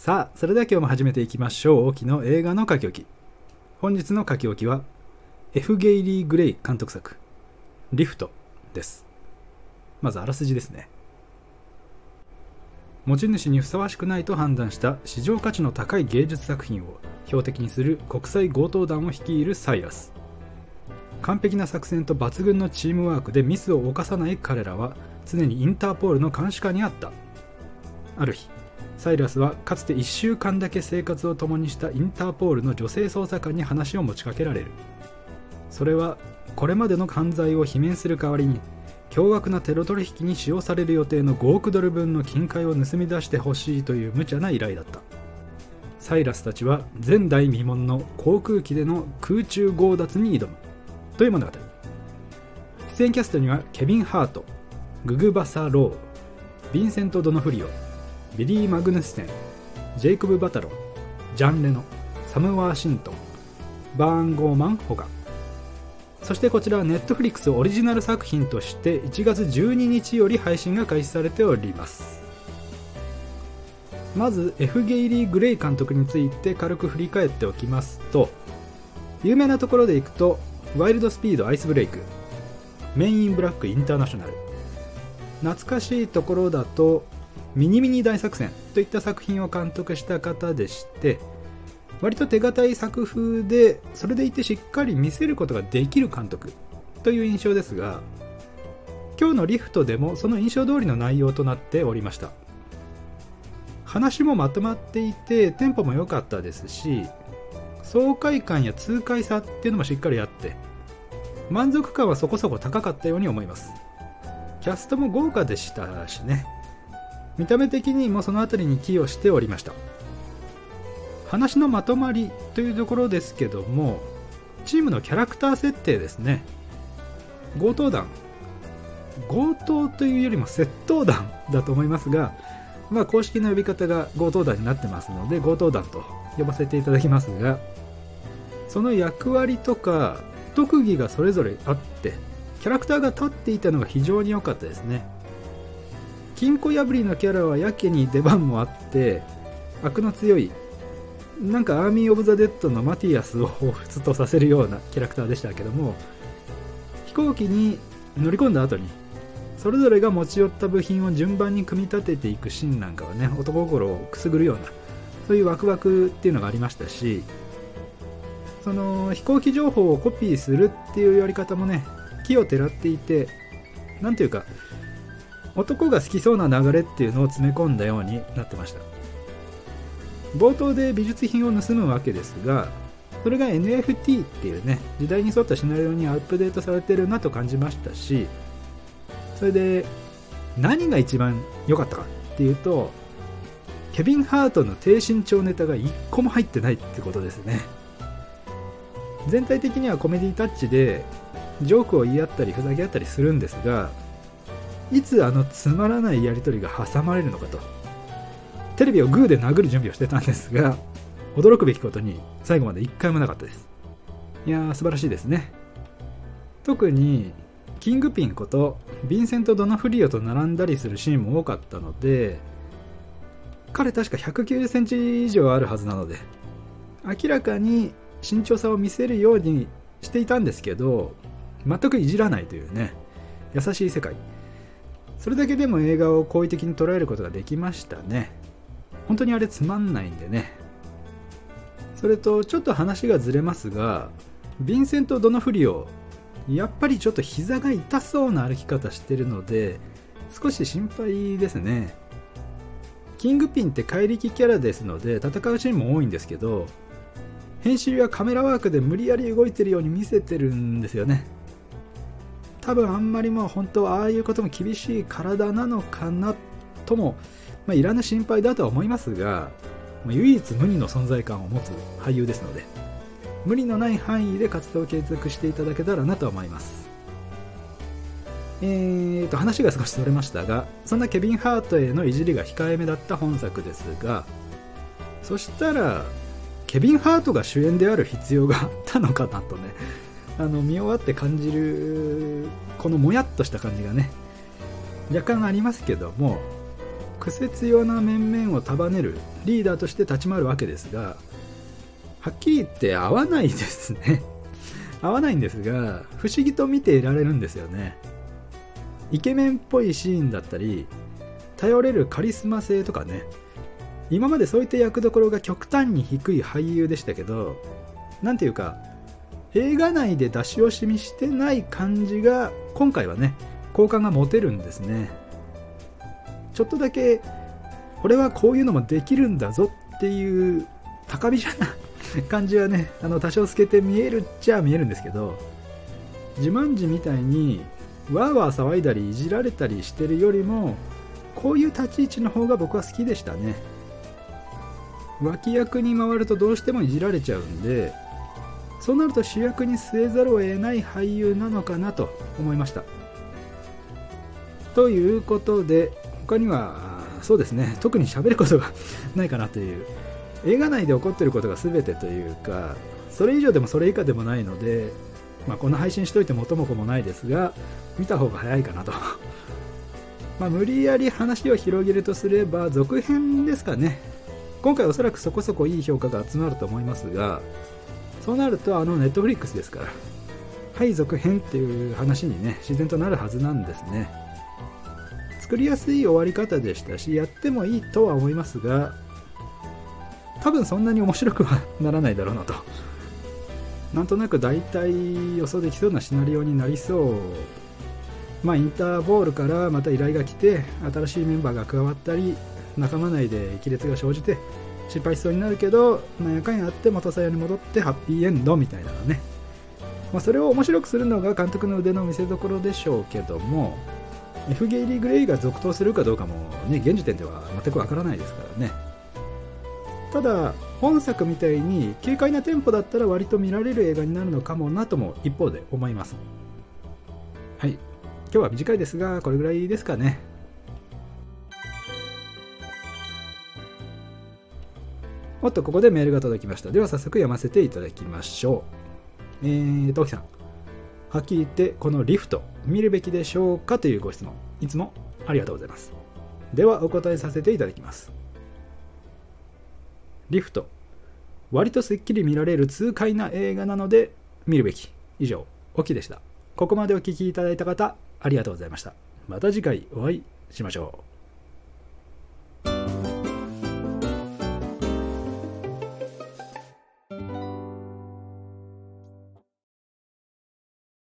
さあそれでは今日も始めていきましょう。沖の映画の書き置き。本日の書き置きは F. ゲイリー・グレイ監督作リフトです。まずあらすじですね。持ち主にふさわしくないと判断した市場価値の高い芸術作品を標的にする国際強盗団を率いるサイラス。完璧な作戦と抜群のチームワークでミスを犯さない彼らは常にインターポールの監視下にあった。ある日サイラスはかつて1週間だけ生活を共にしたインターポールの女性捜査官に話を持ちかけられる。それはこれまでの犯罪を罷免する代わりに凶悪なテロ取引に使用される予定の5億ドル分の金塊を盗み出してほしいという無茶な依頼だった。サイラスたちは前代未聞の航空機での空中強奪に挑む。という物語。出演キャストにはケビン・ハートググ・バサ・ローヴィンセント・ドノフリオビリー・マグヌッセンジェイコブ・バタロンジャン・レノサム・ワーシントンバーン・ゴーマンほかそしてこちらはネットフリックスオリジナル作品として1月12日より配信が開始されておりますまず F. ゲイリー・グレイ監督について軽く振り返っておきますと有名なところでいくとワイルドスピード・アイスブレイクメ・イン・ブラック・インターナショナル懐かしいところだとミニミニ大作戦といった作品を監督した方でして割と手堅い作風でそれでいてしっかり見せることができる監督という印象ですが今日のリフトでもその印象通りの内容となっておりました。話もまとまっていてテンポも良かったですし爽快感や痛快さっていうのもしっかりあって満足感はそこそこ高かったように思います。キャストも豪華でしたしね。見た目的にもその辺りに寄与しておりました。話のまとまりというところですけどもチームのキャラクター設定ですね。強盗団。強盗というよりも窃盗団だと思いますが、まあ、公式の呼び方が強盗団になってますので強盗団と呼ばせていただきますがその役割とか特技がそれぞれあってキャラクターが立っていたのが非常に良かったですね。金庫破りのキャラはやけに出番もあってアクの強いなんかアーミー・オブ・ザ・デッドのマティアスを彷彿とさせるようなキャラクターでしたけども飛行機に乗り込んだ後にそれぞれが持ち寄った部品を順番に組み立てていくシーンなんかはね男心をくすぐるようなそういうワクワクっていうのがありましたしその飛行機情報をコピーするっていうやり方もね木をてらっていて何ていうか男が好きそうな流れっていうのを詰め込んだようになってました。冒頭で美術品を盗むわけですがそれが NFT っていうね時代に沿ったシナリオにアップデートされてるなと感じましたしそれで何が一番良かったかっていうとケビン・ハートの低身長ネタが1個も入ってないってことですね。全体的にはコメディタッチでジョークを言い合ったりふざけ合ったりするんですがいつあのつまらないやり取りが挟まれるのかと。テレビをグーで殴る準備をしてたんですが驚くべきことに最後まで一回もなかったです。いやー素晴らしいですね。特にキングピンことヴィンセント・ドノフリオと並んだりするシーンも多かったので彼確か190センチ以上あるはずなので明らかに身長差を見せるようにしていたんですけど全くいじらないというね優しい世界。それだけでも映画を好意的に捉えることができましたね。本当にあれつまんないんでね。それとちょっと話がずれますがヴィンセント・ドノフリオやっぱりちょっと膝が痛そうな歩き方してるので少し心配ですね。キングピンって怪力キャラですので戦うシーンも多いんですけど編集やカメラワークで無理やり動いてるように見せてるんですよね。多分あんまりもう本当ああいうことも厳しい体なのかなとも、まあ、いらぬ心配だとは思いますが、ま、唯一無二の存在感を持つ俳優ですので無理のない範囲で活動を継続していただけたらなと思います。えーと話が少しそれましたがそんなケビン・ハートへのいじりが控えめだった本作ですがそしたらケビン・ハートが主演である必要があったのかなとね。あの見終わって感じるこのもやっとした感じがね若干ありますけども癖強な面々を束ねるリーダーとして立ち回るわけですがはっきり言って合わないですね。合わないんですが不思議と見ていられるんですよね。イケメンっぽいシーンだったり頼れるカリスマ性とかね今までそういった役どころが極端に低い俳優でしたけど何ていうか映画内で出し惜しみしてない感じが今回はね好感が持てるんですね。ちょっとだけ俺はこういうのもできるんだぞっていう高飛車な感じはねあの多少透けて見えるっちゃ見えるんですけど自慢児みたいにわーわー騒いだりいじられたりしてるよりもこういう立ち位置の方が僕は好きでしたね。脇役に回るとどうしてもいじられちゃうんでそうなると主役に据えざるを得ない俳優なのかなと思いました。ということで他にはそうですね。特に喋ることがないかなという。映画内で起こってることが全てというかそれ以上でもそれ以下でもないので、まあ、この配信しといて元も子もないですが見た方が早いかなと。ま無理やり話を広げるとすれば続編ですかね。今回おそらくそこそこいい評価が集まると思いますがそうなるとあのネットフリックスですからはい続編っていう話にね自然となるはずなんですね。作りやすい終わり方でしたしやってもいいとは思いますが多分そんなに面白くはならないだろうなと。なんとなく大体予想できそうなシナリオになりそう。まあインターボールからまた依頼が来て新しいメンバーが加わったり仲間内で亀裂が生じて失敗しそうになるけどなんやかんやあって元さやに戻ってハッピーエンドみたいなのね、まあ、それを面白くするのが監督の腕の見せ所でしょうけども F ゲイリー・グレイが続投するかどうかもね現時点では全くわからないですからね。ただ本作みたいに軽快なテンポだったら割と見られる映画になるのかもなとも一方で思います。はい。今日は短いですがこれぐらいですかね。おっとここでメールが届きました。では早速読ませていただきましょう。えー、トキさん。はっきり言ってこのリフト見るべきでしょうかというご質問。いつもありがとうございます。ではお答えさせていただきます。リフト。割とすっきり見られる痛快な映画なので見るべき。以上オキでした。ここまでお聴きいただいた方ありがとうございました。また次回お会いしましょう。